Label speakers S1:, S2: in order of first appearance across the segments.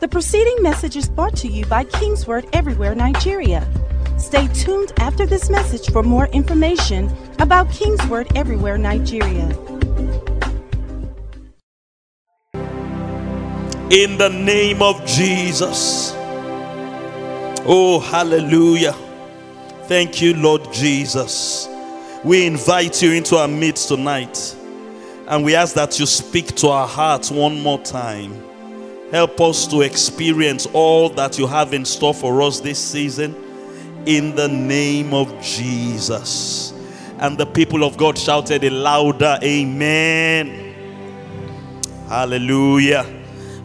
S1: The preceding message is brought to you by Kingsword Everywhere Nigeria. Stay tuned after this message for more information about Kingsword Everywhere Nigeria.
S2: In the name of Jesus. Oh, hallelujah. Thank you, Lord Jesus. We invite you into our midst tonight. And we ask that you speak to our hearts one more time. Help us to experience all that you have in store for us this season in the name of Jesus. And the people of God shouted a louder Amen. Hallelujah.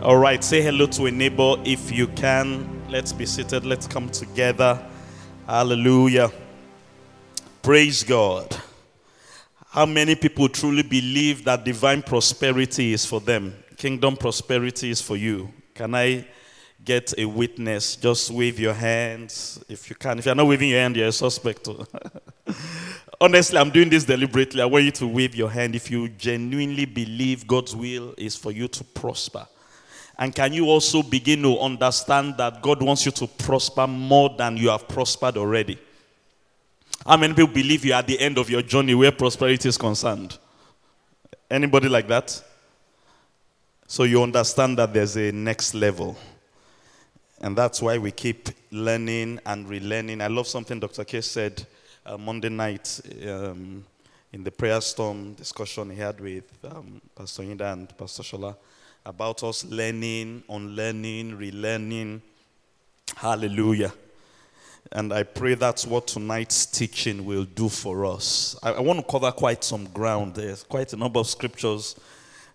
S2: All right, say hello to a neighbor if you can. Let's be seated. Let's come together. Hallelujah. Praise God. How many people truly believe that divine prosperity is for them? Kingdom prosperity is for you. Can I get a witness? Just wave your hands if you can. If you're not waving your hand, you're a suspect. Honestly, I'm doing this deliberately. I want you to wave your hand if you genuinely believe God's will is for you to prosper. And can you also begin to understand that God wants you to prosper more than you have prospered already? How many people believe you're at the end of your journey where prosperity is concerned? Anybody like that? So you understand that there's a next level. And that's why we keep learning and relearning. I love something Dr. K said uh, Monday night um, in the prayer storm discussion he had with um, Pastor Inda and Pastor Shola about us learning, unlearning, relearning. Hallelujah. And I pray that's what tonight's teaching will do for us. I, I, want to cover quite some ground. There's quite a number of scriptures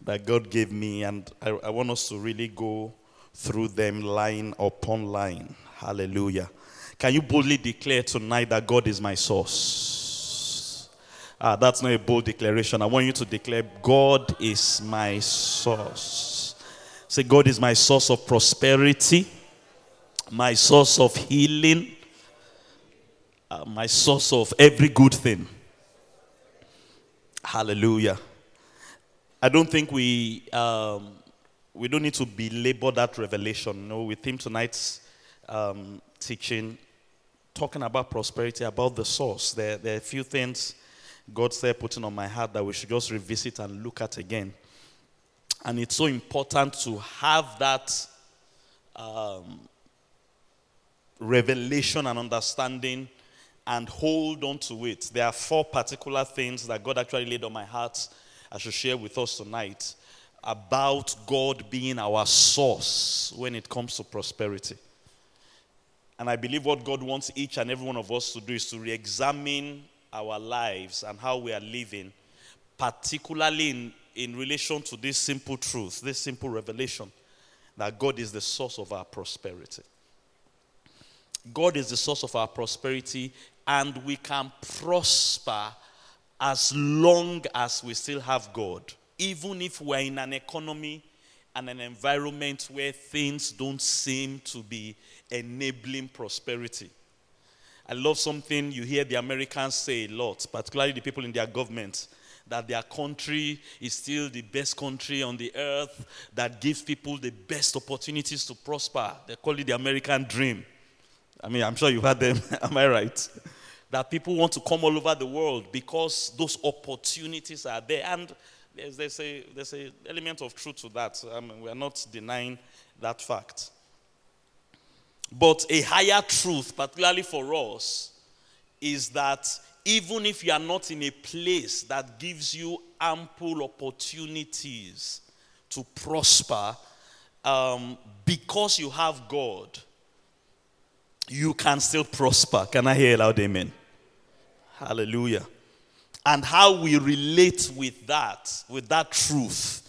S2: that God gave me, and I, I want us to really go through them line upon line. Hallelujah. Can you boldly declare tonight that God is my source? Ah, that's not a bold declaration. I want you to declare, God is my source. Say, God is my source of prosperity, my source of healing, uh, my source of every good thing. Hallelujah. I don't think we um, we don't need to belabor that revelation. No, with him tonight's um, teaching, talking about prosperity, about the source. There, there are a few things God's there putting on my heart that we should just revisit and look at again. And it's so important to have that um, revelation and understanding and hold on to it. There are four particular things that God actually laid on my heart I should share with us tonight about God being our source when it comes to prosperity. And I believe what God wants each and every one of us to do is to re examine our lives and how we are living, particularly in, in relation to this simple truth, this simple revelation that God is the source of our prosperity. God is the source of our prosperity, and we can prosper as long as we still have God, even if we're in an economy and an environment where things don't seem to be enabling prosperity. I love something you hear the Americans say a lot, particularly the people in their government, that their country is still the best country on the earth that gives people the best opportunities to prosper. They call it the American dream. I mean, I'm sure you've heard them. Am I right? That people want to come all over the world because those opportunities are there. And there's, there's, a, there's an element of truth to that. I mean, we're not denying that fact. But a higher truth, particularly for us, is that even if you are not in a place that gives you ample opportunities to prosper, um, because you have God, you can still prosper. Can I hear a loud amen? Hallelujah. And how we relate with that, with that truth,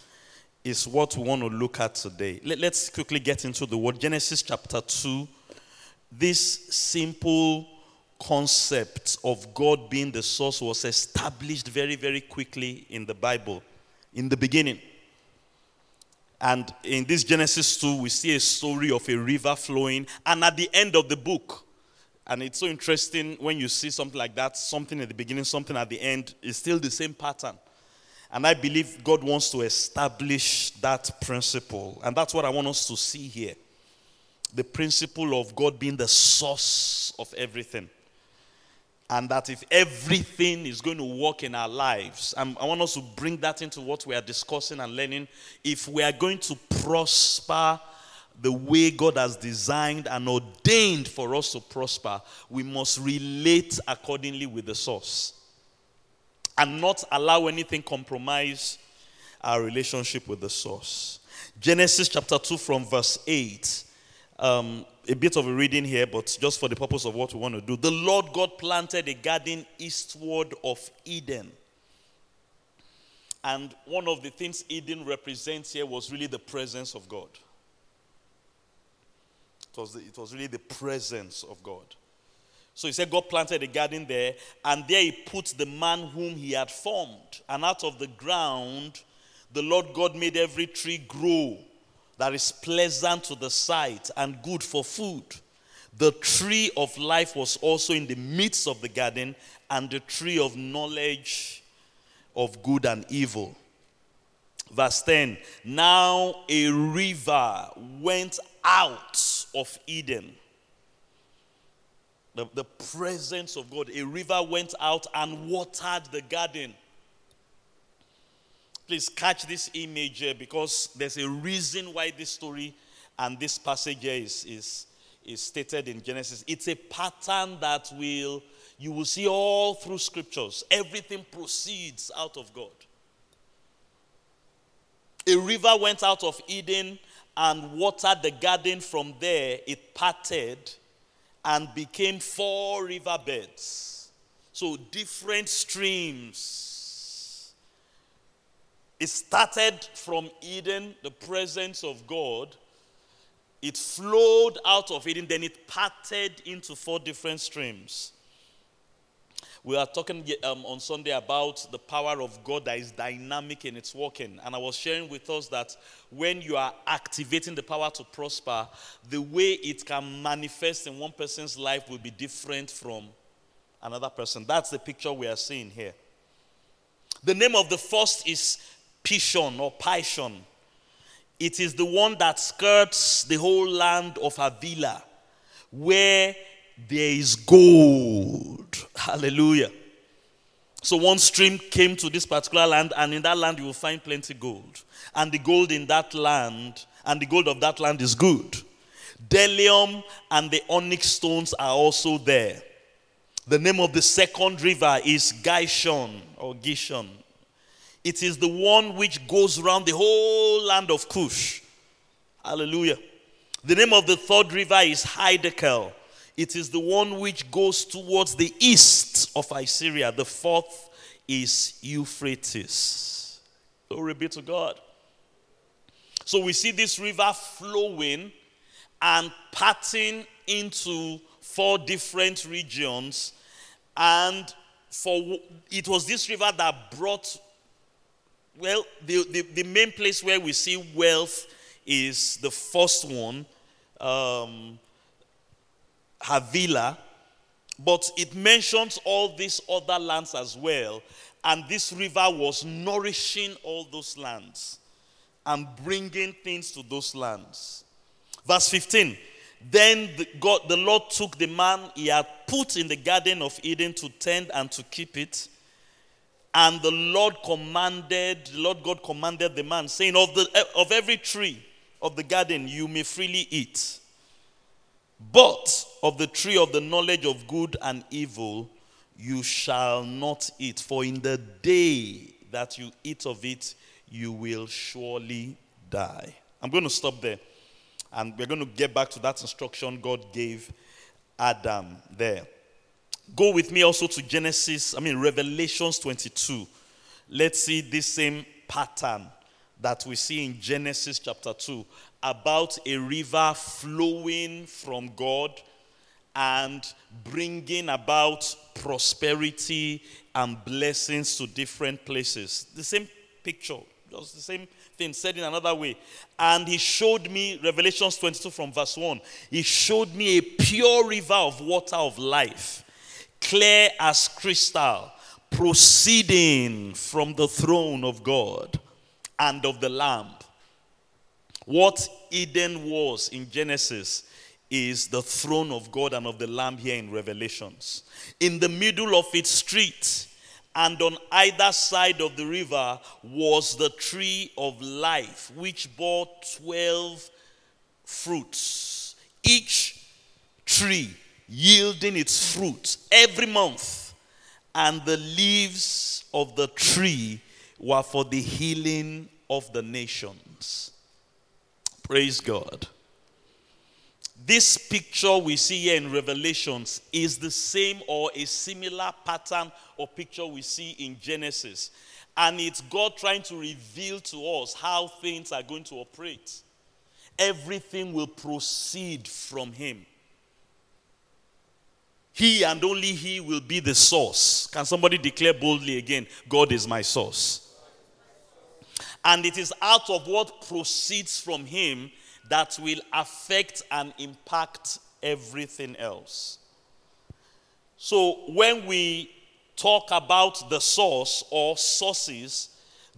S2: is what we want to look at today. Let, us quickly get into the word. Genesis chapter 2. This simple concept of God being the source was established very, very quickly in the Bible, in the beginning. And in this Genesis 2, we see a story of a river flowing. And at the end of the book, and it's so interesting when you see something like that, something at the beginning, something at the end, it's still the same pattern. And I believe God wants to establish that principle. And that's what I want us to see here. the principle of God being the source of everything. And that if everything is going to work in our lives, and I want us to bring that into what we are discussing and learning. If we are going to prosper the way God has designed and ordained for us to prosper, we must relate accordingly with the source and not allow anything compromise our relationship with the source. Genesis chapter 2 from verse 8. Um, a bit of a reading here, but just for the purpose of what we want to do. The Lord God planted a garden eastward of Eden. And one of the things Eden represents here was really the presence of God. It was, the, it was really the presence of God. So he said, God planted a garden there, and there he put the man whom he had formed. And out of the ground, the Lord God made every tree grow that is pleasant to the sight and good for food. The tree of life was also in the midst of the garden, and the tree of knowledge of good and evil. Verse 10 Now a river went out of Eden. The, the presence of God. A river went out and watered the garden. Please catch this image here because there's a reason why this story and this passage here is, is, is stated in Genesis. It's a pattern that will you will see all through scriptures. Everything proceeds out of God. A river went out of Eden and watered the garden from there. It parted and became four river beds. So different streams. It started from Eden, the presence of God. It flowed out of Eden, then it parted into four different streams. We are talking um, on Sunday about the power of God that is dynamic in its working. And I was sharing with us that when you are activating the power to prosper, the way it can manifest in one person's life will be different from another person. That's the picture we are seeing here. The name of the first is Pishon or Pishon. It is the one that skirts the whole land of Havilah, where there is gold. Hallelujah. So one stream came to this particular land, and in that land you will find plenty gold. And the gold in that land, and the gold of that land is good. Bdellium and the onyx stones are also there. The name of the second river is Gishon or Gishon. It is the one which goes around the whole land of Cush. Hallelujah. The name of the third river is Hiddekel. It is the one which goes towards the east of Assyria. The fourth is Euphrates. Glory be to God. So we see this river flowing and parting into four different regions. And for it was this river that brought, well, the, the, the main place where we see wealth is the first one. Um, Havilah, but it mentions all these other lands as well. And this river was nourishing all those lands and bringing things to those lands. Verse 15 Then the, God, the Lord took the man he had put in the Garden of Eden to tend and to keep it. And the Lord commanded, the Lord God commanded the man, saying, Of, the, of every tree of the garden you may freely eat but of the tree of the knowledge of good and evil you shall not eat, for in the day that you eat of it, you will surely die. I'm going to stop there. And we're going to get back to that instruction God gave Adam there. Go with me also to Genesis, I mean, Revelations 22. Let's see this same pattern that we see in Genesis chapter 2 about a river flowing from God and bringing about prosperity and blessings to different places. The same picture, just the same thing said in another way. And he showed me, Revelations 22 from verse 1, he showed me a pure river of water of life, clear as crystal, proceeding from the throne of God and of the Lamb What Eden was in Genesis is the throne of God and of the Lamb here in Revelations. In the middle of its street and on either side of the river was the tree of life, which bore 12 fruits. Each tree yielding its fruit every month, and the leaves of the tree were for the healing of the nations. Praise God. This picture we see here in Revelations is the same or a similar pattern or picture we see in Genesis. And it's God trying to reveal to us how things are going to operate. Everything will proceed from Him. He and only He will be the source. Can somebody declare boldly again, God is my source? And it is out of what proceeds from Him that will affect and impact everything else. So when we talk about the source or sources,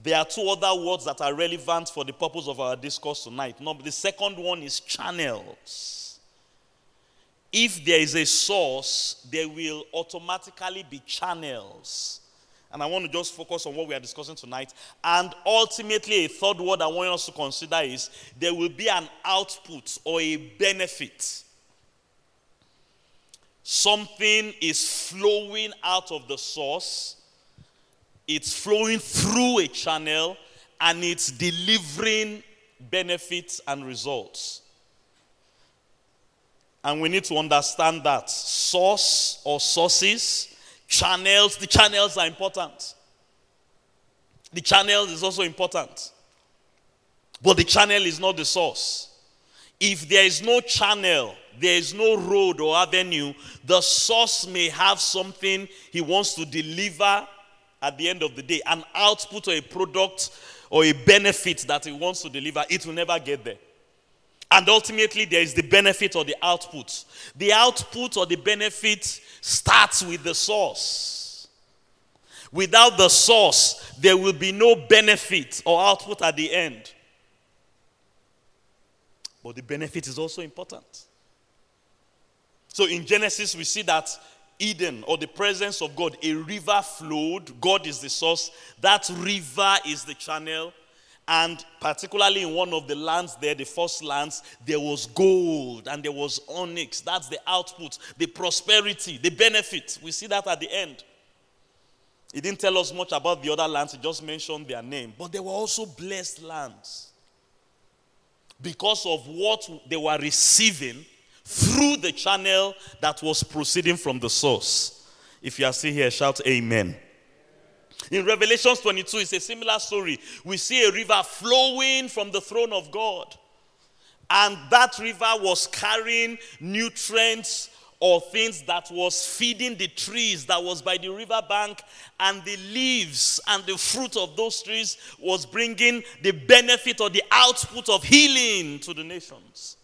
S2: there are two other words that are relevant for the purpose of our discourse tonight. No, the second one is channels. If there is a source, there will automatically be channels and I want to just focus on what we are discussing tonight. And ultimately, a third word I want us to consider is there will be an output or a benefit. Something is flowing out of the source, it's flowing through a channel, and it's delivering benefits and results. And we need to understand that source or sources Channels, the channels are important. The channel is also important. But the channel is not the source. If there is no channel, there is no road or avenue, the source may have something he wants to deliver at the end of the day, an output or a product or a benefit that he wants to deliver, it will never get there. And ultimately, there is the benefit or the output. The output or the benefit starts with the source. Without the source, there will be no benefit or output at the end. But the benefit is also important. So in Genesis, we see that Eden or the presence of God, a river flowed. God is the source. That river is the channel. And particularly in one of the lands there, the first lands, there was gold and there was onyx. That's the output, the prosperity, the benefit. We see that at the end. He didn't tell us much about the other lands, he just mentioned their name. But they were also blessed lands because of what they were receiving through the channel that was proceeding from the source. If you are still here, shout amen. In Revelations 22, it's a similar story. We see a river flowing from the throne of God. And that river was carrying nutrients or things that was feeding the trees that was by the river bank and the leaves and the fruit of those trees was bringing the benefit or the output of healing to the nations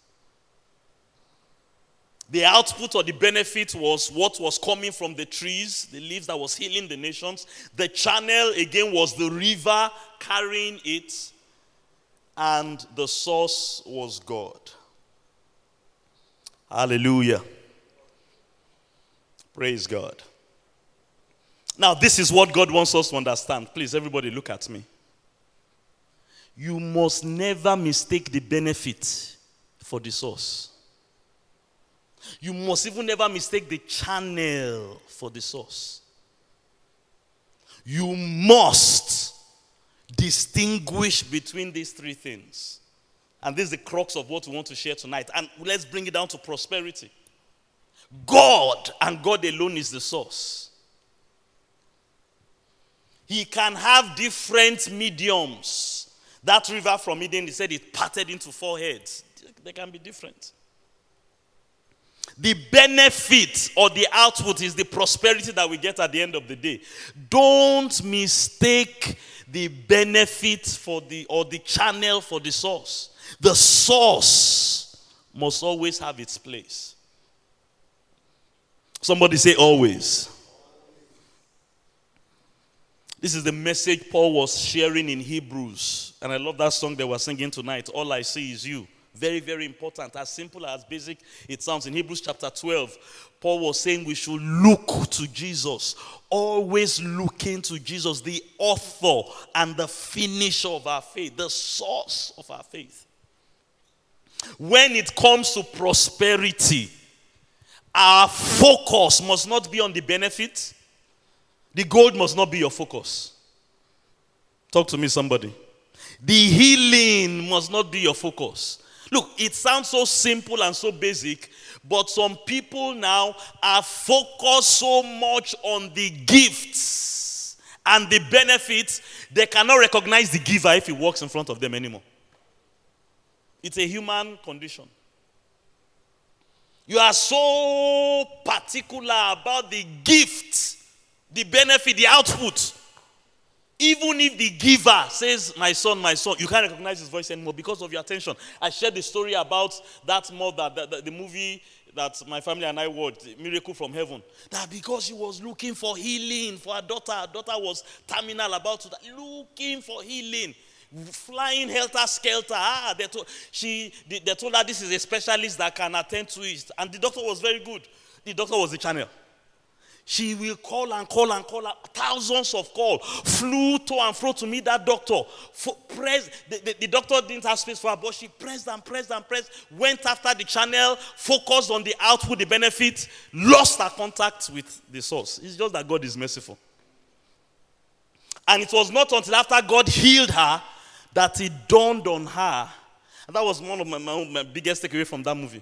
S2: the output or the benefit was what was coming from the trees, the leaves that was healing the nations. The channel, again, was the river carrying it, and the source was God. Hallelujah. Praise God. Now, this is what God wants us to understand. Please, everybody, look at me. You must never mistake the benefit for the source. You must even never mistake the channel for the source. You must distinguish between these three things. And this is the crux of what we want to share tonight. And let's bring it down to prosperity. God and God alone is the source. He can have different mediums. That river from Eden, he said it parted into four heads. They can be different. The benefit or the output is the prosperity that we get at the end of the day. Don't mistake the benefit for the or the channel for the source. The source must always have its place. Somebody say always. This is the message Paul was sharing in Hebrews. And I love that song they were singing tonight. All I see is you. Very, very important. As simple as basic it sounds. In Hebrews chapter 12, Paul was saying we should look to Jesus. Always looking to Jesus, the author and the finisher of our faith, the source of our faith. When it comes to prosperity, our focus must not be on the benefit the gold must not be your focus. Talk to me, somebody. The healing must not be your focus. Look, it sounds so simple and so basic, but some people now are focused so much on the gifts and the benefits, they cannot recognize the giver if he walks in front of them anymore. It's a human condition. You are so particular about the gift, the benefit, the output. Even if the giver says, My son, my son, you can't recognize his voice anymore because of your attention. I shared the story about that mother, the, the, the movie that my family and I watched, Miracle from Heaven. That because she was looking for healing for her daughter, her daughter was terminal about to die, looking for healing flying helter skelter. Ah, they told, she, they, told her this is a specialist that can attend to it. And the doctor was very good. The doctor was the channel. She will call and call and call. Thousands of calls flew to and fro to meet that doctor. For, press, the, the, the, doctor didn't have space for her, but she pressed and pressed and pressed, went after the channel, focused on the output, the benefit, lost her contact with the source. It's just that God is merciful. And it was not until after God healed her that it dawned on her. And that was one of my, my, my biggest takeaway from that movie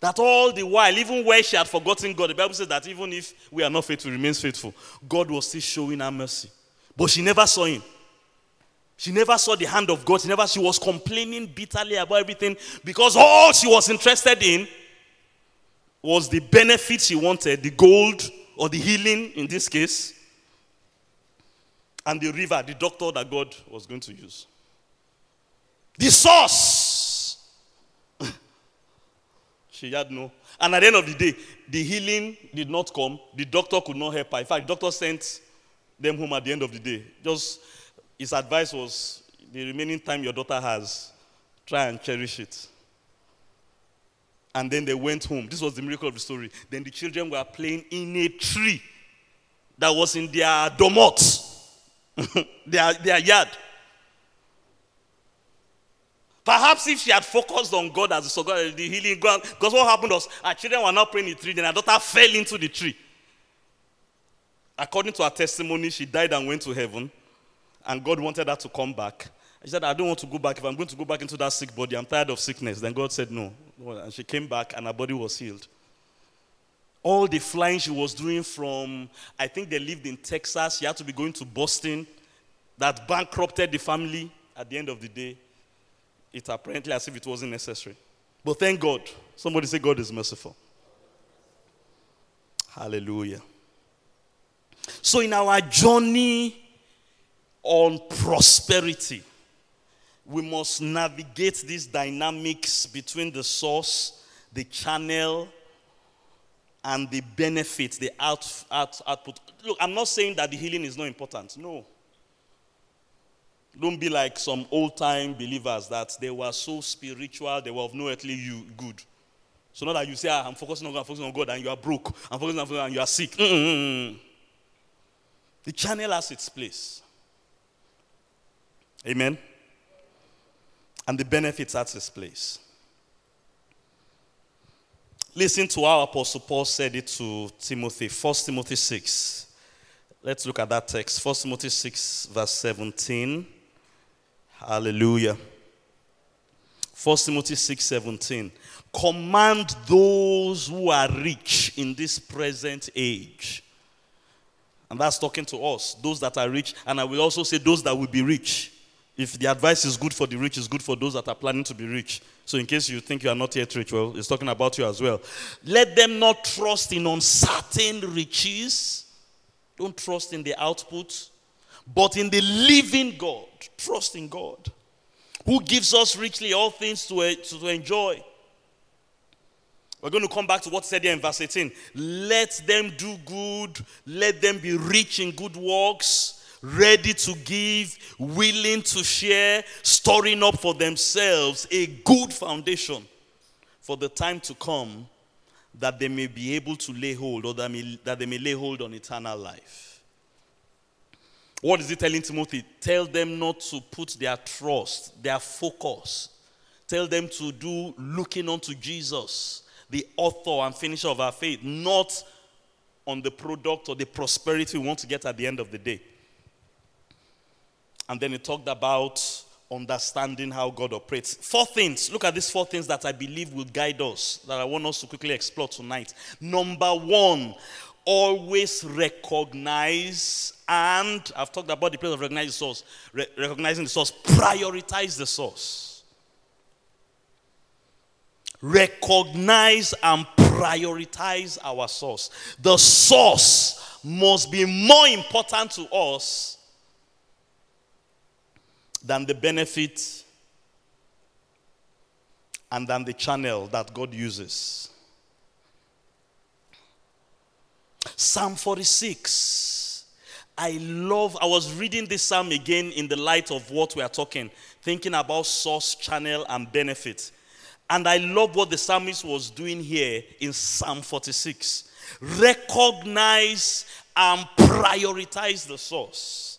S2: that all the while, even where she had forgotten God, the Bible says that even if we are not faithful, remains faithful. God was still showing her mercy. But she never saw him. She never saw the hand of God. She never, she was complaining bitterly about everything because all she was interested in was the benefit she wanted, the gold or the healing in this case, and the river, the doctor that God was going to use. The source she had no. And at the end of the day, the healing did not come. The doctor could not help her. In fact, the doctor sent them home at the end of the day. Just his advice was the remaining time your daughter has, try and cherish it. And then they went home. This was the miracle of the story. Then the children were playing in a tree that was in their domot, their, their yard. Perhaps if she had focused on God as the God, the healing God, because what happened was her children were not praying in the tree, then her daughter fell into the tree. According to her testimony, she died and went to heaven, and God wanted her to come back. She said, I don't want to go back. If I'm going to go back into that sick body, I'm tired of sickness. Then God said, No. And she came back, and her body was healed. All the flying she was doing from, I think they lived in Texas, she had to be going to Boston, that bankrupted the family at the end of the day it apparently as if it wasn't necessary. But thank God. Somebody say, God is merciful. Hallelujah. So, in our journey on prosperity, we must navigate these dynamics between the source, the channel, and the benefits, the out, out, output. Look, I'm not saying that the healing is not important. No. Don't be like some old time believers that they were so spiritual, they were of no earthly good. So not that you say, ah, I'm focusing on God, I'm focusing on God, and you are broke. I'm focusing on God, and you are sick. Mm-mm. The channel has its place. Amen. And the benefits has its place. Listen to how Apostle Paul said it to Timothy. 1 Timothy 6. Let's look at that text. 1 Timothy 6, verse 17. Hallelujah. 1 Timothy 6 17. Command those who are rich in this present age. And that's talking to us, those that are rich. And I will also say those that will be rich. If the advice is good for the rich, it's good for those that are planning to be rich. So, in case you think you are not yet rich, well, it's talking about you as well. Let them not trust in uncertain riches. Don't trust in the output but in the living God. Trust in God, who gives us richly all things to, to enjoy. We're going to come back to what said here in verse 18. Let them do good, let them be rich in good works, ready to give, willing to share, storing up for themselves a good foundation for the time to come that they may be able to lay hold or that, may, that they may lay hold on eternal life. What is he telling Timothy? Tell them not to put their trust, their focus. Tell them to do looking unto Jesus, the author and finisher of our faith, not on the product or the prosperity we want to get at the end of the day. And then he talked about understanding how God operates. Four things. Look at these four things that I believe will guide us that I want us to quickly explore tonight. Number one, always recognize and I've talked about the place of recognizing the source, Re- recognizing the source, prioritize the source. Recognize and prioritize our source. The source must be more important to us than the benefit and than the channel that God uses. Psalm 46. I love, I was reading this psalm again in the light of what we are talking, thinking about source, channel, and benefit. And I love what the psalmist was doing here in Psalm 46. Recognize and prioritize the source.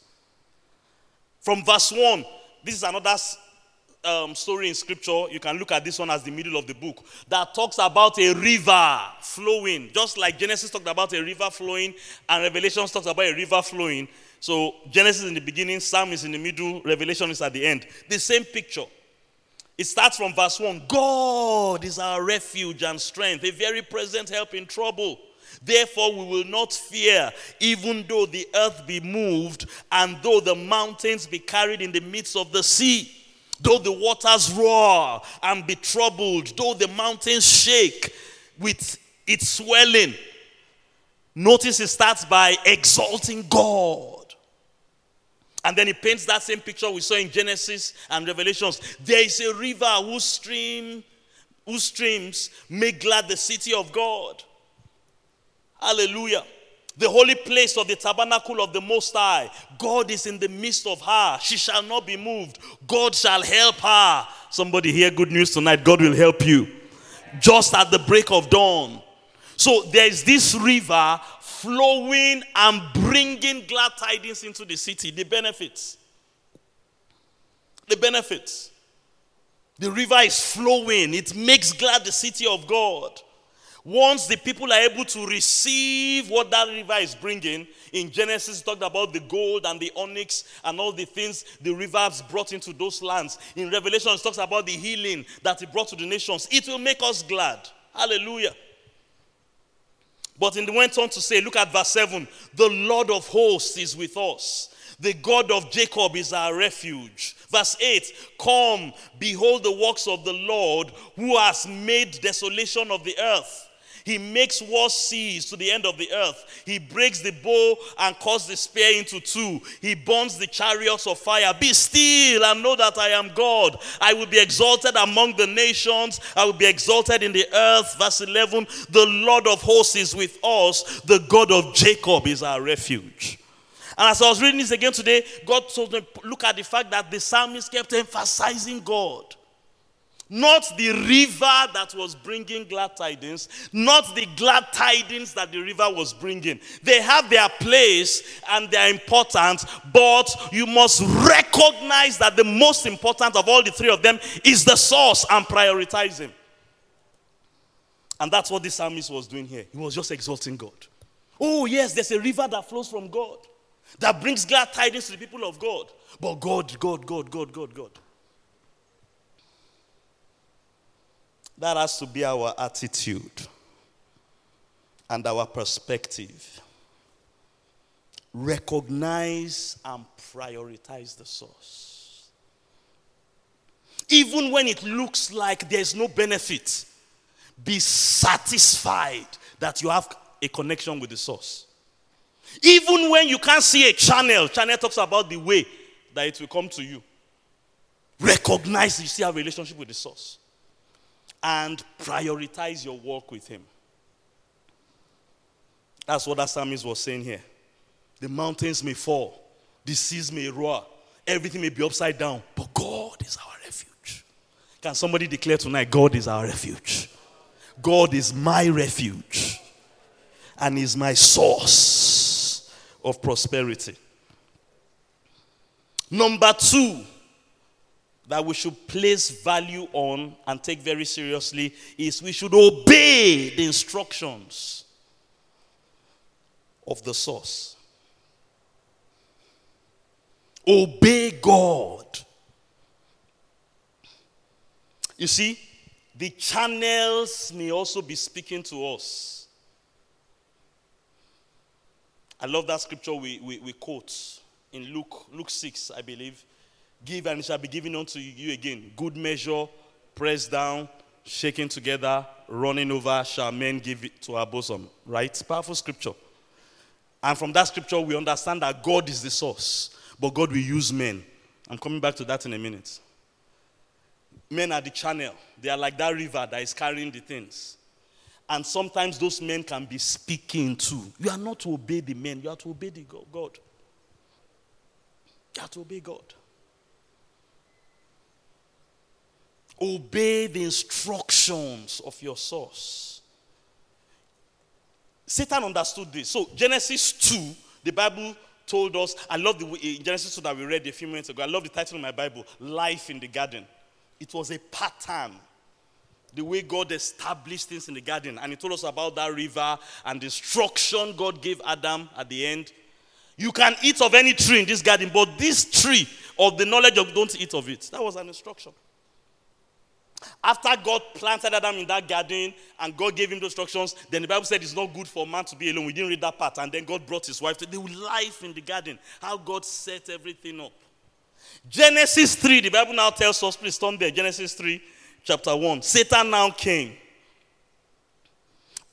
S2: From verse 1, this is another um, story in scripture. You can look at this one as the middle of the book that talks about a river flowing. Just like Genesis talked about a river flowing and Revelation talks about a river flowing. So Genesis in the beginning, Psalm is in the middle, Revelation is at the end. The same picture. It starts from verse 1 God is our refuge and strength, a very present help in trouble. Therefore, we will not fear, even though the earth be moved, and though the mountains be carried in the midst of the sea, though the waters roar and be troubled, though the mountains shake with its swelling. Notice it starts by exalting God. And then he paints that same picture we saw in Genesis and Revelations. There is a river whose stream, whose streams make glad the city of God. Hallelujah. The holy place of the tabernacle of the Most High. God is in the midst of her. She shall not be moved. God shall help her. Somebody hear good news tonight. God will help you. Just at the break of dawn. So there is this river flowing and bringing glad tidings into the city. The benefits. The benefits. The river is flowing, it makes glad the city of God. Once the people are able to receive what that river is bringing, in Genesis, talked about the gold and the onyx and all the things the rivers brought into those lands. In Revelation, it talks about the healing that it brought to the nations. It will make us glad. Hallelujah. But it went on to say, look at verse 7 the Lord of hosts is with us. The God of Jacob is our refuge. Verse 8 Come, behold the works of the Lord who has made desolation of the earth. He makes war cease to the end of the earth. He breaks the bow and cuts the spear into two. He burns the chariots of fire. Be still and know that I am God. I will be exalted among the nations. I will be exalted in the earth. Verse 11 The Lord of hosts is with us. The God of Jacob is our refuge. And as I was reading this again today, God told me, look at the fact that the psalmist kept emphasizing God. Not the river that was bringing glad tidings, not the glad tidings that the river was bringing. They have their place and they're important, but you must recognize that the most important of all the three of them is the source and prioritize Him. And that's what this psalmist was doing here. He was just exalting God. Oh, yes, there's a river that flows from God that brings glad tidings to the people of God. But God, God, God, God, God, God. That has to be our attitude and our perspective. Recognize and prioritize the source. Even when it looks like there's no benefit, be satisfied that you have a connection with the source. Even when you can't see a channel, channel talks about the way that it will come to you. Recognize you still have a relationship with the source and prioritize your work with Him. That's what that psalmist was saying here. The mountains may fall, The seas may roar. Everything may be upside down. But God is our refuge. Can somebody declare tonight, God is our refuge? God is my refuge and is my source of prosperity. Number two, that we should place value on and take very seriously is we should obey the instructions of the source. Obey God. You see, the channels may also be speaking to us. I love that scripture we, we, we quote in Luke, Luke 6, I believe. Give and it shall be given unto you again. Good measure, pressed down, shaken together, running over, shall men give it to our bosom. Right? Powerful scripture. And from that scripture, we understand that God is the source, but God will use men. I'm coming back to that in a minute. Men are the channel, they are like that river that is carrying the things. And sometimes those men can be speaking too. You are not to obey the men, you are to obey the God. You have to obey God. Obey the instructions of your source. Satan understood this. So, Genesis 2, the Bible told us, I love the Genesis 2 that we read a few minutes ago. I love the title of my Bible, Life in the Garden. It was a pattern. The way God established things in the garden. And he told us about that river and the instruction God gave Adam at the end. You can eat of any tree in this garden, but this tree of the knowledge of don't eat of it. That was an instruction. After God planted Adam in that garden and God gave him the instructions, then the Bible said it's not good for man to be alone. We didn't read that part. And then God brought his wife to the life in the garden. How God set everything up. Genesis 3, the Bible now tells us, please turn there. Genesis 3, chapter 1. Satan now came.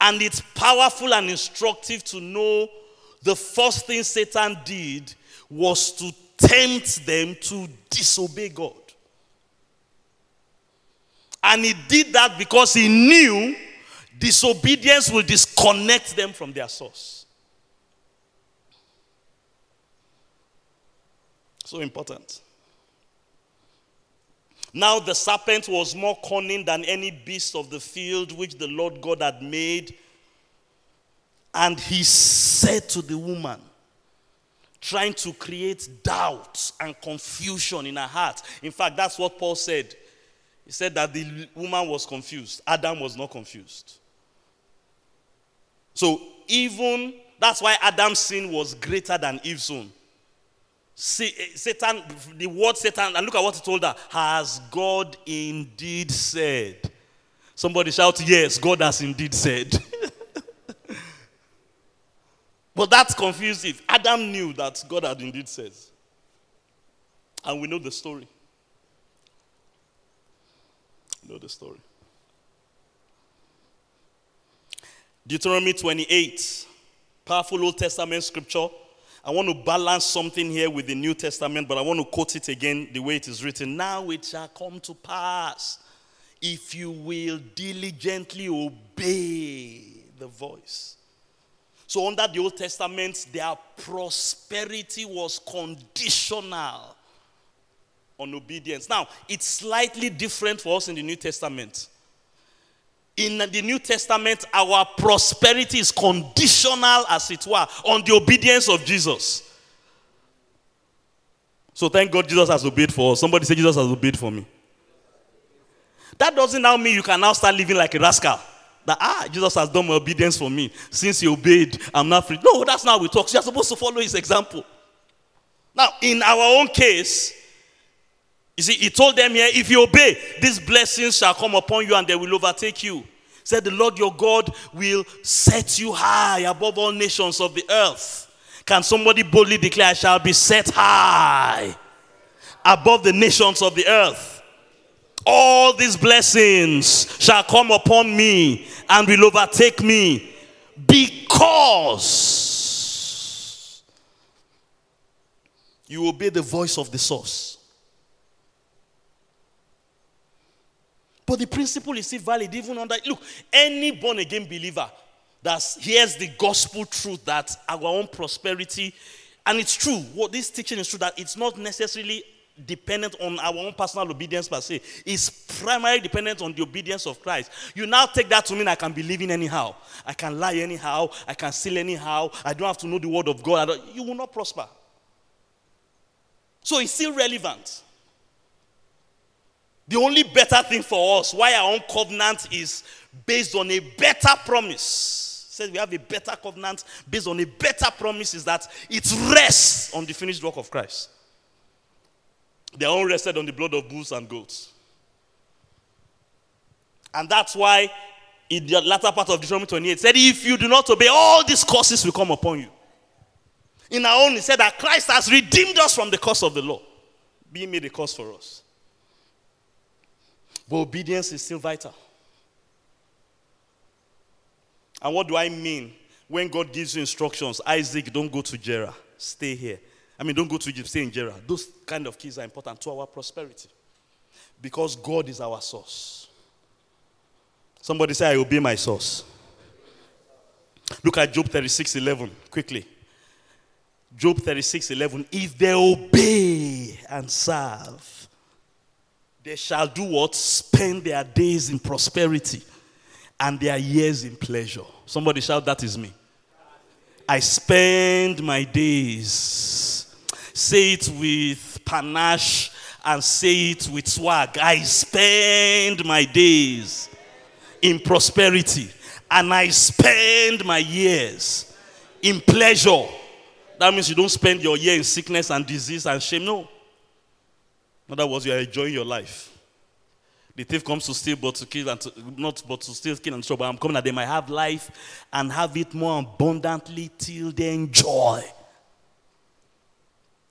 S2: And it's powerful and instructive to know the first thing Satan did was to tempt them to disobey God. And he did that because he knew disobedience will disconnect them from their source. So important. Now the serpent was more cunning than any beast of the field which the Lord God had made. And he said to the woman, trying to create doubt and confusion in her heart. In fact, that's what Paul said. He said that the woman was confused, Adam was not confused. So, even that's why Adam's sin was greater than Eve's own. See, eh, Satan, the word Satan, and look at what he told her. Has God indeed said? Somebody shout, Yes, God has indeed said. But that's confusing. Adam knew that God had indeed said. And we know the story. Know the story. Deuteronomy 28, powerful Old Testament scripture. I want to balance something here with the New Testament, but I want to quote it again the way it is written. Now it shall come to pass if you will diligently obey the voice so, under the Old Testament, their prosperity was conditional on obedience. Now, it's slightly different for us in the New Testament. In the New Testament, our prosperity is conditional, as it were, on the obedience of Jesus. So, thank God Jesus has obeyed for us. Somebody say, Jesus has obeyed for me. That doesn't now mean you can now start living like a rascal. That, ah, Jesus has done my obedience for me. Since he obeyed, I'm not free. No, that's not how we talk. You're supposed to follow his example. Now, in our own case, you see, he told them here, if you obey, these blessings shall come upon you and they will overtake you. Said the Lord your God will set you high above all nations of the earth. Can somebody boldly declare, I shall be set high above the nations of the earth? all these blessings shall come upon me and will overtake me because you obey the voice of the source. But the principle is still valid even under. Look, any born again believer that hears the gospel truth that our own prosperity And it's true, what this teaching is true that it's not necessarily dependent on our own personal obedience per se. It's primarily dependent on the obedience of Christ. You now take that to mean I can be living anyhow. I can lie anyhow. I can steal anyhow. I don't have to know the word of God. you will not prosper. So it's still relevant. The only better thing for us, why our own covenant is based on a better promise. Says we have a better covenant based on a better promise is that it rests on the finished work of Christ. They are all rested on the blood of bulls and goats. And that's why in the latter part of Deuteronomy 28 said, If you do not obey, all these curses will come upon you. In our own, he said that Christ has redeemed us from the curse of the law, being made a curse for us. But obedience is still vital. And what do I mean when God gives you instructions? Isaac, don't go to Gerar, stay here. I mean, don't go to Egypt, stay in Gerar. Those kind of keys are important to our prosperity because God is our source. Somebody say, I obey my source. Look at Job 36 11 quickly. Job 36 11. If they obey and serve, they shall do what? Spend their days in prosperity and their years in pleasure. Somebody shout, That is me. I spend my days. Say it with panache and say it with swag. I spend my days in prosperity and I spend my years in pleasure. That means you don't spend your year in sickness and disease and shame. No. In other words, you are enjoying your life. The thief comes to steal, but to kill, and to, not but to steal, kill, and destroy. But I'm coming that they might have life and have it more abundantly till they enjoy.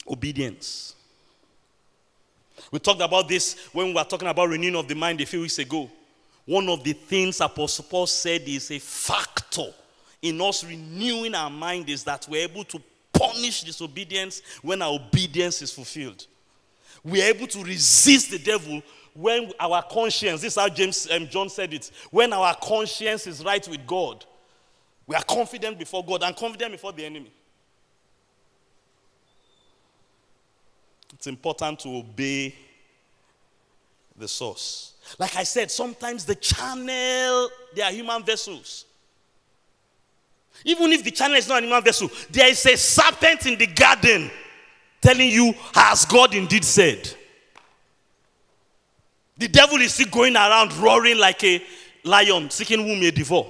S2: Obedience. We talked about this when we were talking about renewing of the mind a few weeks ago. One of the things Apostle Paul said is a factor in us renewing our mind is that we're able to punish disobedience when our obedience is fulfilled. We're able to resist the devil when our conscience, this is how James um, John said it, when our conscience is right with God, we are confident before God and confident before the enemy. It's important to obey the source. Like I said, sometimes the channel, they are human vessels. Even if the channel is not a human vessel, there is a serpent in the garden telling you, has God indeed said? The devil is still going around roaring like a lion, seeking whom he devour.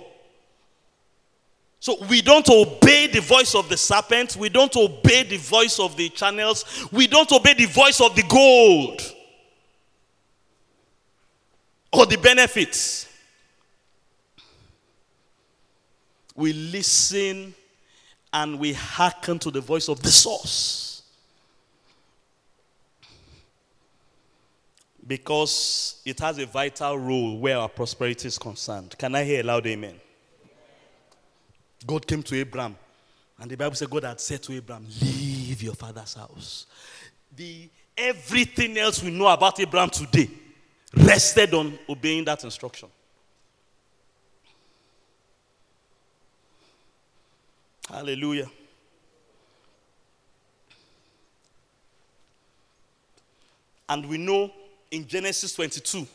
S2: So we don't obey the voice of the serpent. We don't obey the voice of the channels. We don't obey the voice of the gold or the benefits. We listen and we hearken to the voice of the source. Because it has a vital role where our prosperity is concerned. Can I hear a loud amen? God came to Abraham, and the Bible said God had said to Abraham, Leave your father's house. The everything else we know about Abraham today rested on obeying that instruction. Hallelujah. And we know in Genesis 22,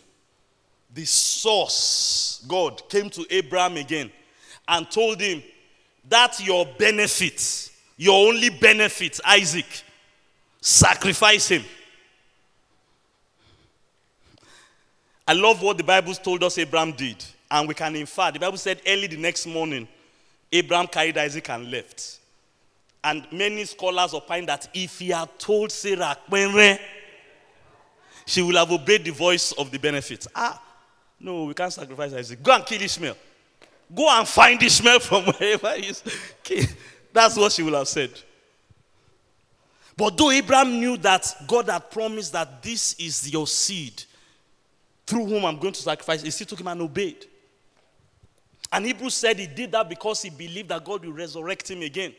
S2: the source, God, came to Abraham again and told him that your benefit, your only benefit, Isaac, sacrifice him. I love what the Bible told us Abraham did. And we can infer, the Bible said early the next morning, Abraham carried Isaac and left. And many scholars opine that if he had told Sarah, she will have obeyed the voice of the benefit. Ah, no, we can't sacrifice Isaac. Go and kill Ishmael. Go and find Ishmael from wherever he is. That's what she will have said. But though Abraham knew that God had promised that this is your seed through whom I'm going to sacrifice, he still took him and obeyed. And Hebrews said he did that because he believed that God will resurrect him again.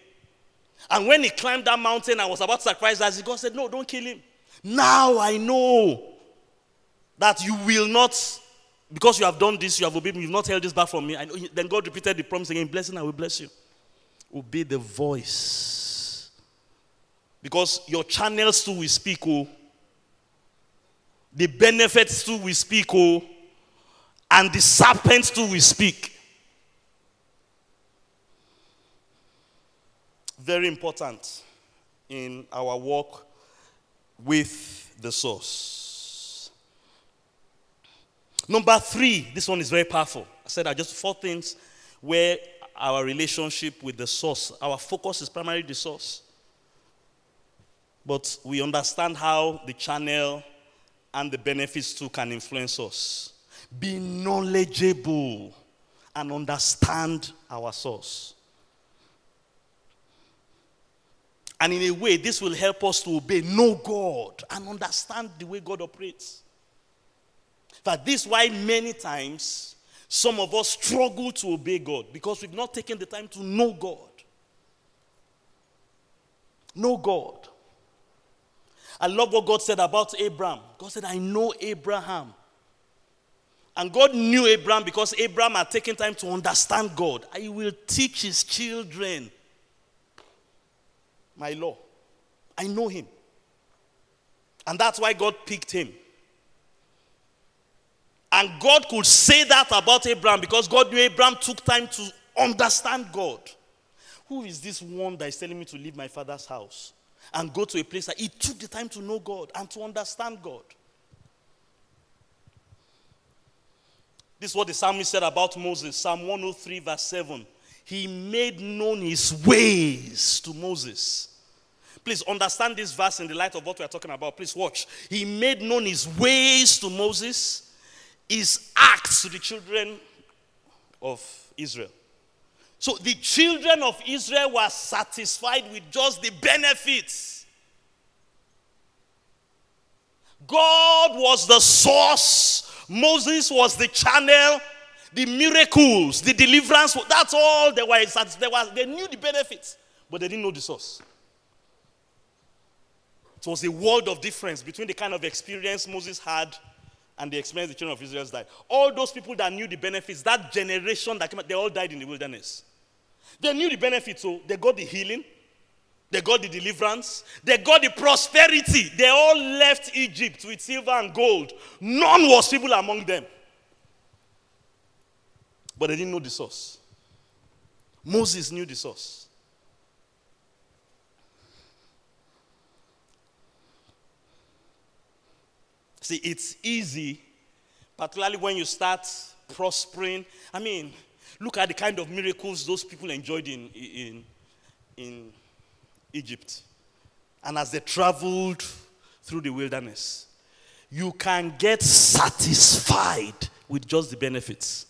S2: And when he climbed that mountain and was about to sacrifice Isaac, God said, No, don't kill him. Now I know that you will not, because you have done this, you have obeyed me, you've not held this back from me. Know, then God repeated the promise again, blessing, I will bless you. Obey the voice Because your channels too will speak, oh. The benefits too will speak, oh. And the serpents too will speak. Very important in our walk with the source. Number three, this one is very powerful. I said I just four things where our relationship with the source, our focus is primarily the source. But we understand how the channel and the benefits too can influence us. Be knowledgeable and understand our source. And in a way, this will help us to obey, know God, and understand the way God operates. But this is why many times some of us struggle to obey God because we've not taken the time to know God. Know God. I love what God said about Abraham. God said, I know Abraham. And God knew Abraham because Abraham had taken time to understand God. I will teach his children my law. I know him. And that's why God picked him. And God could say that about Abraham because God knew Abraham took time to understand God. Who is this one that is telling me to leave my father's house and go to a place that he took the time to know God and to understand God? This is what the psalmist said about Moses, Psalm 103, verse 7. He made known his ways to Moses. Please understand this verse in the light of what we are talking about. Please watch. He made known his ways to Moses, his acts to the children of Israel. So the children of Israel were satisfied with just the benefits. God was the source, Moses was the channel, the miracles, the deliverance. That's all they were. They, were, they knew the benefits, but they didn't know the source. It was a world of difference between the kind of experience Moses had and the experience the children of Israel died. All those people that knew the benefits, that generation that came they all died in the wilderness. They knew the benefits, so they got the healing, they got the deliverance, they got the prosperity. They all left Egypt with silver and gold. None was feeble among them. But they didn't know the source. Moses knew the source. See, it's easy, particularly when you start prospering. I mean, look at the kind of miracles those people enjoyed in, in, in Egypt. And as they traveled through the wilderness, you can get satisfied with just the benefits.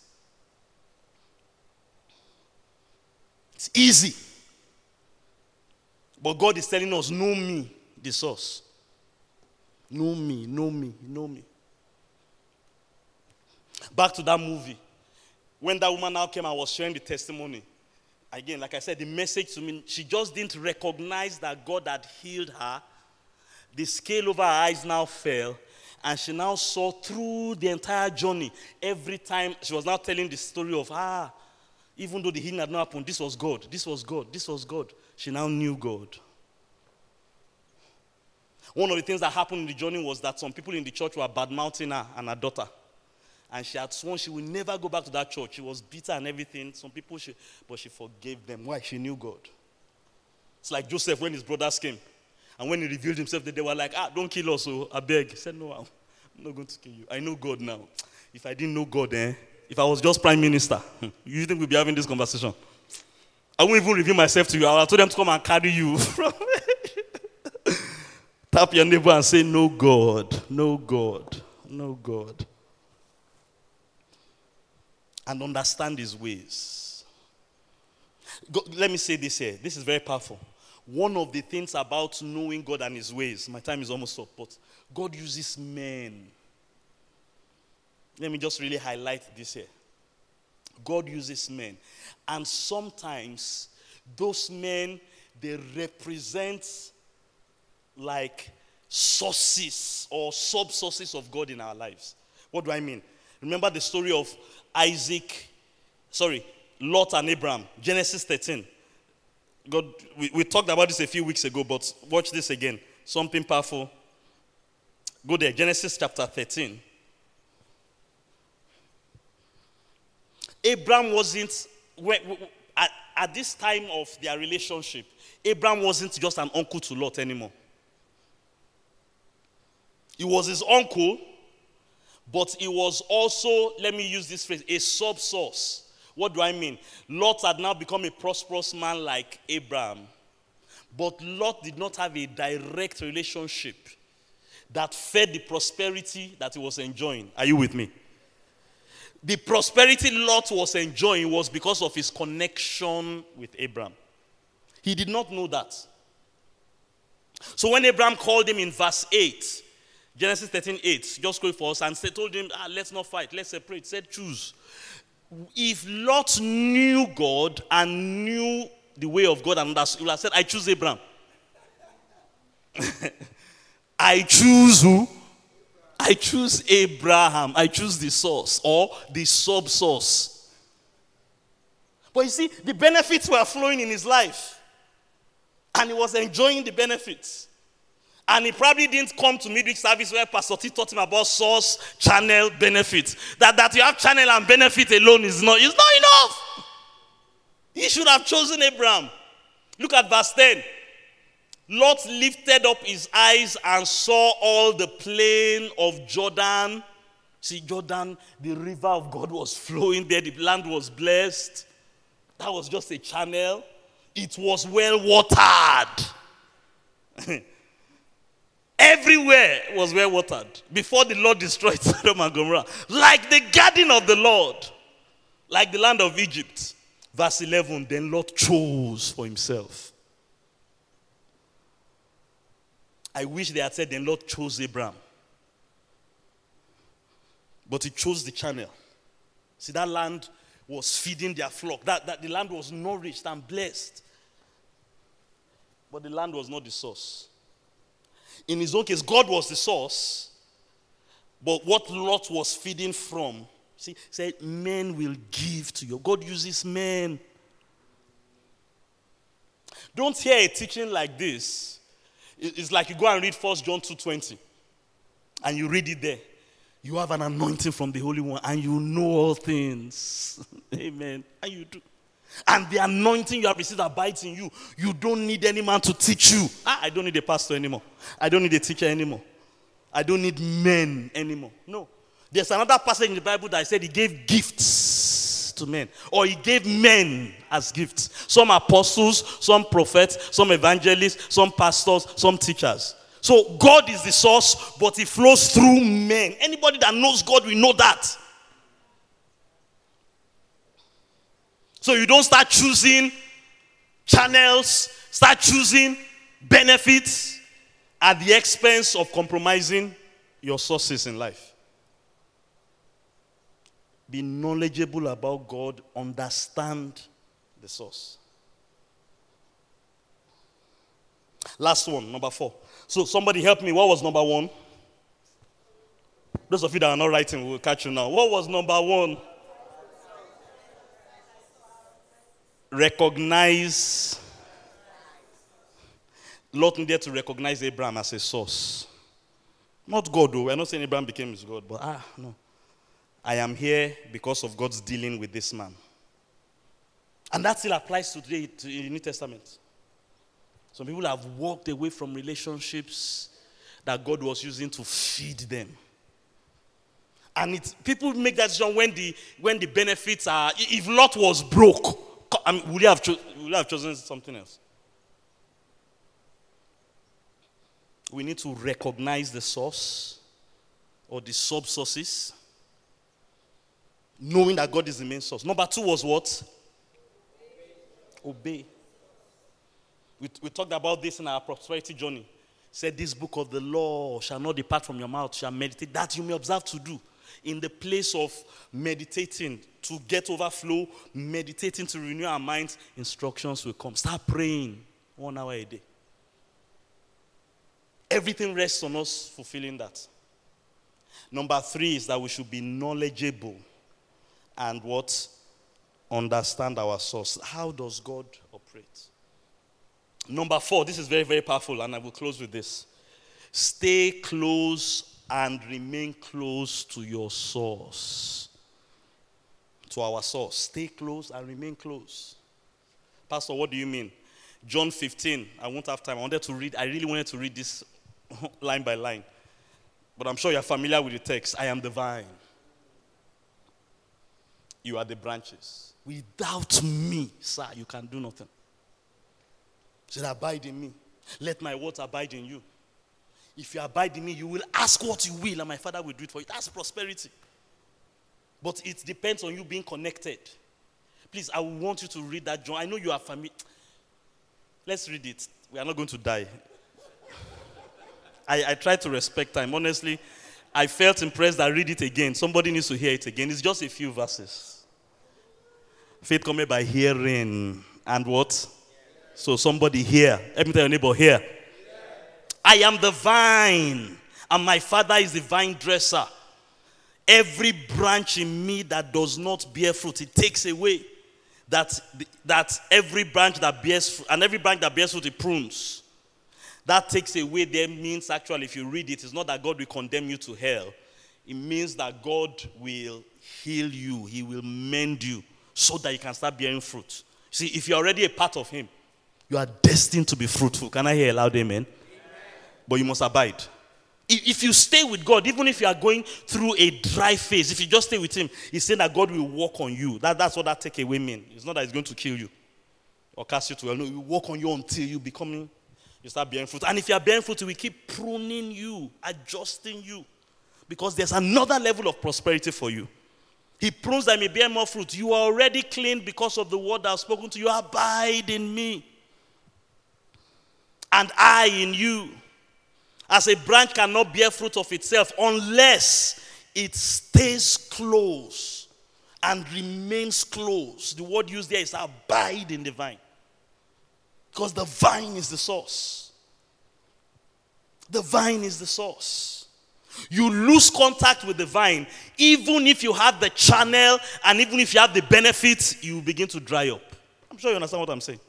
S2: It's easy. But God is telling us, know me, the source. Know me, know me, know me. Back to that movie. When that woman now came I was sharing the testimony, again, like I said, the message to me, she just didn't recognize that God had healed her. The scale over her eyes now fell, and she now saw through the entire journey. Every time she was now telling the story of, ah, even though the healing had not happened, this was God, this was God, this was God. She now knew God. One of the things that happened in the journey was that some people in the church were bad mouthing her and her daughter. And she had sworn she would never go back to that church. She was bitter and everything. Some people, she, but she forgave them. Why? She knew God. It's like Joseph when his brothers came. And when he revealed himself, they were like, ah, don't kill us, so oh, I beg. He said, no, I'm not going to kill you. I know God now. If I didn't know God, eh, if I was just prime minister, you think we'd be having this conversation? I won't even reveal myself to you. I told them to come and carry you Tap your neighbor and say, No God, no God, no God. And understand his ways. Go, let me say this here. This is very powerful. One of the things about knowing God and his ways, my time is almost up, but God uses men. Let me just really highlight this here. God uses men. And sometimes those men, they represent like sources or sub sources of God in our lives. What do I mean? Remember the story of Isaac, sorry, Lot and Abraham, Genesis 13. God, we, we talked about this a few weeks ago, but watch this again. Something powerful. Go there, Genesis chapter 13. Abraham wasn't, at, at this time of their relationship, Abraham wasn't just an uncle to Lot anymore. He was his uncle, but he was also, let me use this phrase, a sub source. What do I mean? Lot had now become a prosperous man like Abraham. But Lot did not have a direct relationship that fed the prosperity that he was enjoying. Are you with me? The prosperity Lot was enjoying was because of his connection with Abraham. He did not know that. So when Abraham called him in verse 8, Genesis 13 8, just go for us, and told him, ah, Let's not fight, let's separate. Said, Choose. If Lot knew God and knew the way of God and understood, he would have said, I choose Abraham. I choose who? I choose Abraham. I choose the source or the sub source. But you see, the benefits were flowing in his life. And he was enjoying the benefits. And he probably didn't come to midweek service where Pastor T taught him about source, channel, benefit. That, that you have channel and benefit alone is not, is not enough. He should have chosen Abraham. Look at verse 10. Lot lifted up his eyes and saw all the plain of Jordan. See, Jordan, the river of God was flowing there, the land was blessed. That was just a channel. It was well watered. Everywhere was well watered before the Lord destroyed Sodom and Gomorrah. Like the garden of the Lord, like the land of Egypt. Verse 11 Then Lot chose for himself. I wish they had said, Then Lot chose Abraham. But he chose the channel. See, that land was feeding their flock. That, that the land was nourished and blessed. But the land was not the source. In his own case, God was the source. But what Lot was feeding from, see, said, men will give to you. God uses men. Don't hear a teaching like this. It's like you go and read 1 John 2.20 and you read it there. You have an anointing from the Holy One and you know all things. Amen. And you do. And the anointing you have received abides in you. You don't need any man to teach you. Ah, I don't need a pastor anymore. I don't need a teacher anymore. I don't need men anymore. No. There's another passage in the Bible that said he gave gifts to men, or he gave men as gifts. Some apostles, some prophets, some evangelists, some pastors, some teachers. So God is the source, but He flows through men. Anybody that knows God will know that. So you don't start choosing channels, start choosing benefits at the expense of compromising your sources in life. Be knowledgeable about God, understand the source. Last one, number four. So somebody help me. What was number one? Those of you that are not writing will catch you now. What was number one? Recognize. Lot needed to recognize Abraham as a source. Not God, though. We're not saying Abraham became his God, but ah, no. I am here because of God's dealing with this man. And that still applies today to the New Testament. Some people have walked away from relationships that God was using to feed them. And it, people make that decision when the, when the benefits are, if Lot was broke, I mean, would, you have cho- would you have chosen something else? We need to recognize the source or the sub sources, knowing that God is the main source. Number two was what? Obey. We, we talked about this in our prosperity journey. Said, This book of the law shall not depart from your mouth, shall meditate, that you may observe to do. In the place of meditating to get overflow, meditating to renew our minds, instructions will come. Start praying one hour a day. Everything rests on us fulfilling that. Number three is that we should be knowledgeable and what? Understand our source. How does God operate? Number four, this is very, very powerful, and I will close with this. Stay close and remain close to your source. To our source. Stay close and remain close. Pastor, what do you mean? John 15. I won't have time. I wanted to read, I really wanted to read this line by line. But I'm sure you're familiar with the text. I am the vine. You are the branches. Without me, sir, you can do nothing. Said, Abide in me. Let my words abide in you. If you abide in me, you will ask what you will, and my Father will do it for you. That's prosperity. But it depends on you being connected. Please, I want you to read that John. I know you are familiar. Let's read it. We are not going to die. I, I try to respect time. Honestly, I felt impressed. I read it again. Somebody needs to hear it again. It's just a few verses. Faith coming by hearing and what? So somebody here. Let me tell your neighbor here. I am the vine, and my father is the vine dresser. Every branch in me that does not bear fruit, it takes away. That, that every branch that bears fruit, and every branch that bears fruit, it prunes. That takes away there means actually, if you read it, it's not that God will condemn you to hell. It means that God will heal you, He will mend you so that you can start bearing fruit. See, if you're already a part of Him, you are destined to be fruitful. Can I hear a loud amen? But you must abide. If you stay with God, even if you are going through a dry phase, if you just stay with Him, He's saying that God will work on you. That, that's what that takeaway means. It's not that He's going to kill you or cast you to hell. No, He will work on you until you become, you start bearing fruit. And if you are bearing fruit, He will keep pruning you, adjusting you. Because there's another level of prosperity for you. He prunes that may bear more fruit. You are already clean because of the word that I've spoken to you. Abide in me. And I in you. As a branch cannot bear fruit of itself unless it stays close and remains close. The word used there is abide in the vine. Because the vine is the source. The vine is the source. You lose contact with the vine, even if you have the channel and even if you have the benefits, you begin to dry up. I'm sure you understand what I'm saying.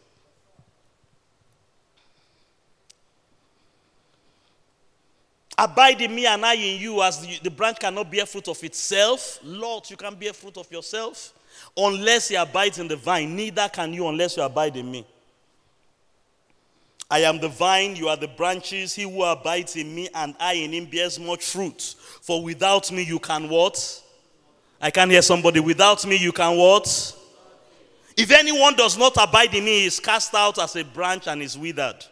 S2: Abide in me and I in you, as the, the branch cannot bear fruit of itself. Lord, you can bear fruit of yourself. Unless you abide in the vine, neither can you unless you abide in me. I am the vine, you are the branches. He who abides in me and I in him bears much fruit. For without me, you can what? I can hear somebody. Without me, you can what? If anyone does not abide in me, he is cast out as a branch and is withered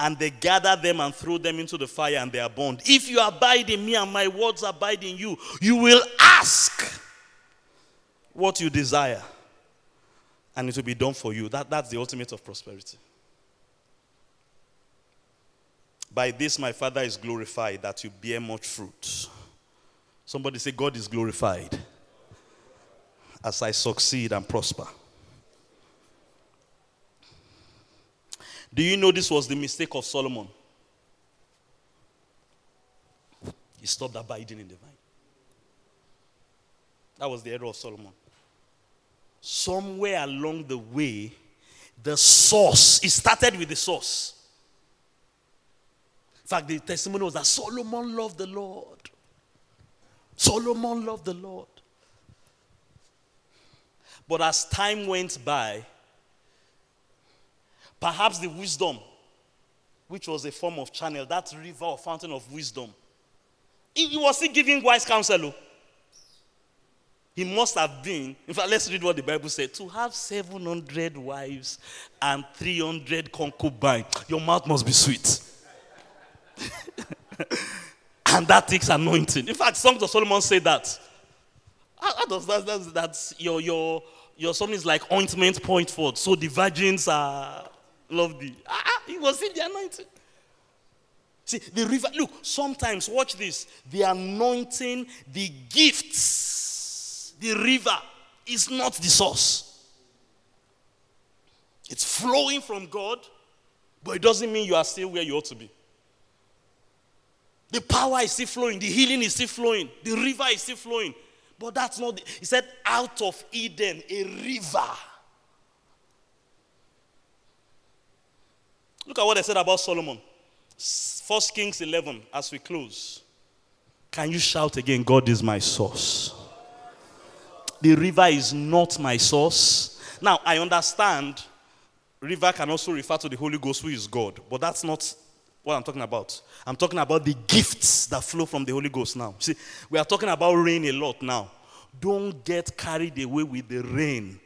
S2: and they gather them and throw them into the fire and they are burned. If you abide in me and my words abide in you, you will ask what you desire and it will be done for you. That, that's the ultimate of prosperity. By this, my Father is glorified that you bear much fruit. Somebody say, God is glorified as I succeed and prosper. Do you know this was the mistake of Solomon? He stopped abiding in the vine. That was the error of Solomon. Somewhere along the way, the source, it started with the source. In fact, the testimony was that Solomon loved the Lord. Solomon loved the Lord. But as time went by, Perhaps the wisdom, which was a form of channel, that river or fountain of wisdom. He, he was still giving wise counsel. Oh. He must have been, in fact, let's read what the Bible said to have 700 wives and 300 concubines. Your mouth must be sweet. and that takes anointing. In fact, Songs of Solomon say that. How, does that, that's, that's your, your, your something is like ointment point forth. So the virgins are love thee. Ah, ah, he was in the anointing. See, the river, look, sometimes, watch this. The anointing, the gifts, the river is not the source. It's flowing from God, but it doesn't mean you are still where you ought to be. The power is still flowing, the healing is still flowing, the river is still flowing. But that's not, the, he said, out of Eden, a river Look at what I said about Solomon. First Kings 11, as we close. Can you shout again, God is my source? The river is not my source. Now, I understand river can also refer to the Holy Ghost, who is God, but that's not what I'm talking about. I'm talking about the gifts that flow from the Holy Ghost now. See, we are talking about rain a lot now. Don't get carried away with the rain.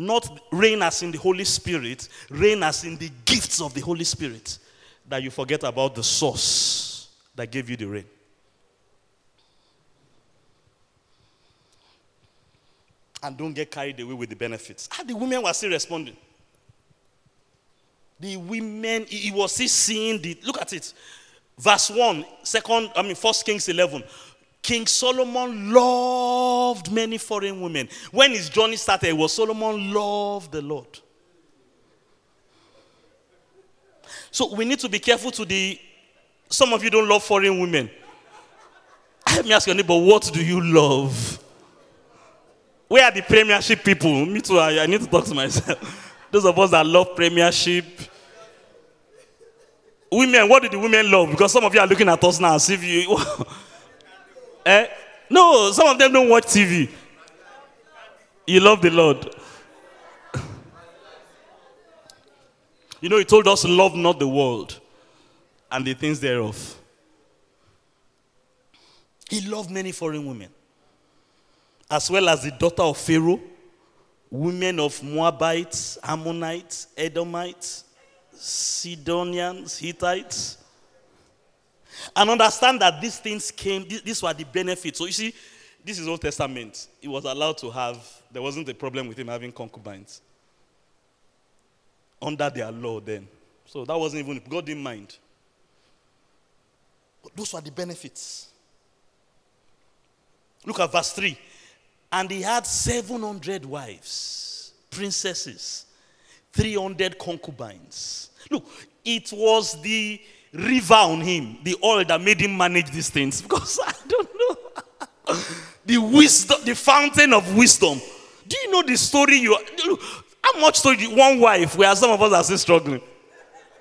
S2: Not reign as in the Holy Spirit, reign as in the gifts of the Holy Spirit. That you forget about the source that gave you the rain. And don't get carried away with the benefits. Ah, the women were still responding. The women, he was still seeing the, look at it. Verse 1, second, I mean, First Kings 11. King Solomon loved many foreign women. When his journey started, it was Solomon loved the Lord. So we need to be careful to the. Some of you don't love foreign women. Let me ask your neighbor, what do you love? Where are the premiership people? Me too, I, I need to talk to myself. Those of us that love premiership. Women, what do the women love? Because some of you are looking at us now as if you. eh? No, some of them don't watch TV. You love the Lord. You know, He told us, love not the world and the things thereof. He loved many foreign women, as well as the daughter of Pharaoh, women of Moabites, Ammonites, Edomites, Sidonians, Hittites. And understand that these things came, these were the benefits. So you see, this is Old Testament. He was allowed to have, there wasn't a problem with him having concubines under their law then. So that wasn't even, God didn't mind. But those were the benefits. Look at verse 3. And he had 700 wives, princesses, 300 concubines. Look, it was the river on him, the oil that made him manage these things. Because I don't know. the wisdom, the fountain of wisdom. Do you know the story you look, how much story one wife where some of us are still struggling?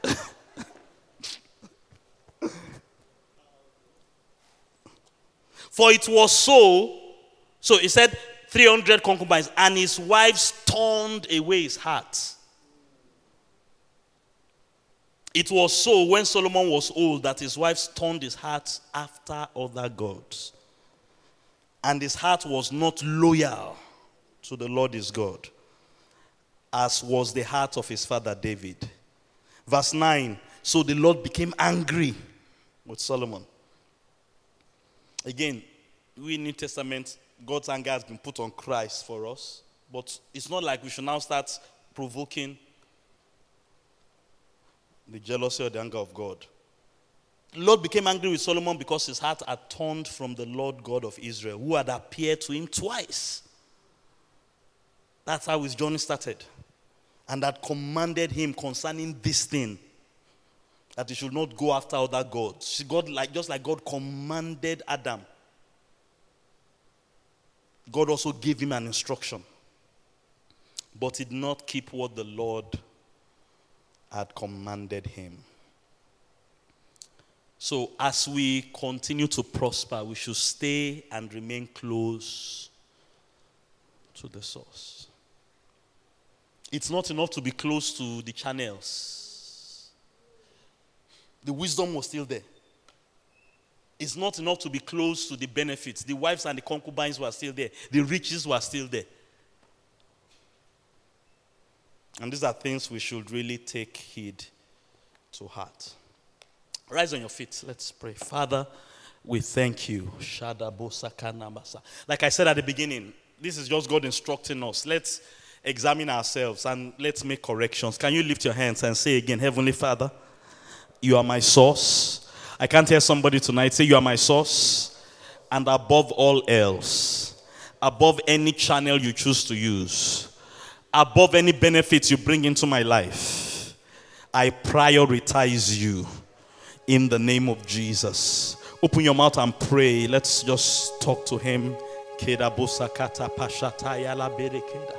S2: For it was so, so he said 300 concubines, and his wives turned away his heart. It was so when Solomon was old that his wives turned his heart after other gods. And his heart was not loyal to the Lord his God, as was the heart of his father David. Verse 9 So the Lord became angry with Solomon. Again, we in New Testament, God's anger has been put on Christ for us. But it's not like we should now start provoking the jealousy or the anger of God. The Lord became angry with Solomon because his heart had turned from the Lord God of Israel, who had appeared to him twice. That's how his journey started. And had commanded him concerning this thing that he should not go after other gods. God, like, just like God commanded Adam, God also gave him an instruction. But he did not keep what the Lord had commanded him. So, as we continue to prosper, we should stay and remain close to the source. It's not enough to be close to the channels, the wisdom was still there. It's not enough to be close to the benefits. The wives and the concubines were still there, the riches were still there. And these are things we should really take heed to heart. Rise on your feet. Let's pray. Father, we thank you. Like I said at the beginning, this is just God instructing us. Let's examine ourselves and let's make corrections. Can you lift your hands and say again, Heavenly Father, you are my source. I can't hear somebody tonight say, You are my source. And above all else, above any channel you choose to use, above any benefits you bring into my life, I prioritize you in the name of Jesus. Open your mouth and pray. Let's just talk to him. Keda busakata pashataya la berekeda.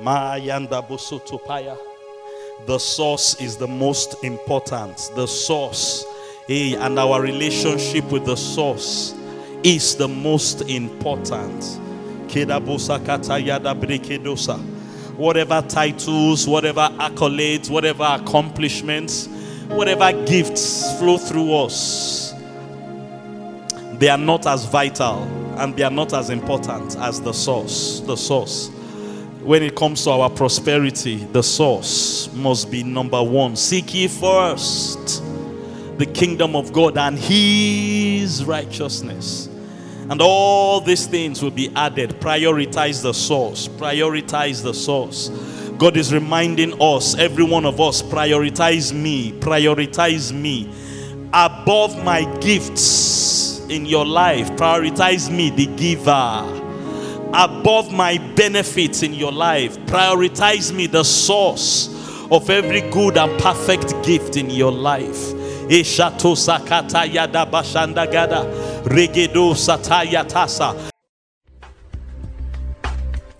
S2: Mayanda busutupaya. The source is the most important. The source. Hey, and our relationship with the source is the most important. Whatever titles, whatever accolades, whatever accomplishments, whatever gifts flow through us, they are not as vital and they are not as important as the source. The source. When it comes to our prosperity, the source must be number one. Seek ye first the kingdom of God and his righteousness. And all these things will be added. Prioritize the source. Prioritize the source. God is reminding us, every one of us, prioritize me. Prioritize me above my gifts in your life. Prioritize me, the giver. Above my benefits in your life. Prioritize me, the source of every good and perfect gift in your life. Eshato sakata yada bashanda gada. Regedo sataya tasa.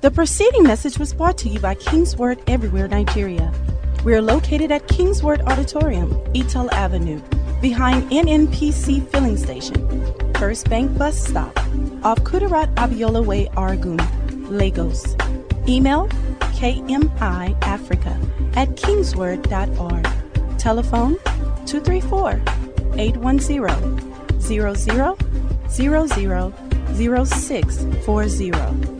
S1: The preceding message was brought to you by Kingsword Everywhere Nigeria. We are located at Kingsword Auditorium, Etal Avenue, behind NNPC Filling Station, First Bank Bus Stop, off Kudirat Abiola Way, Oregun, Lagos. Email kmiafrica at kingsword.org. Telephone 234 810 0000 0640.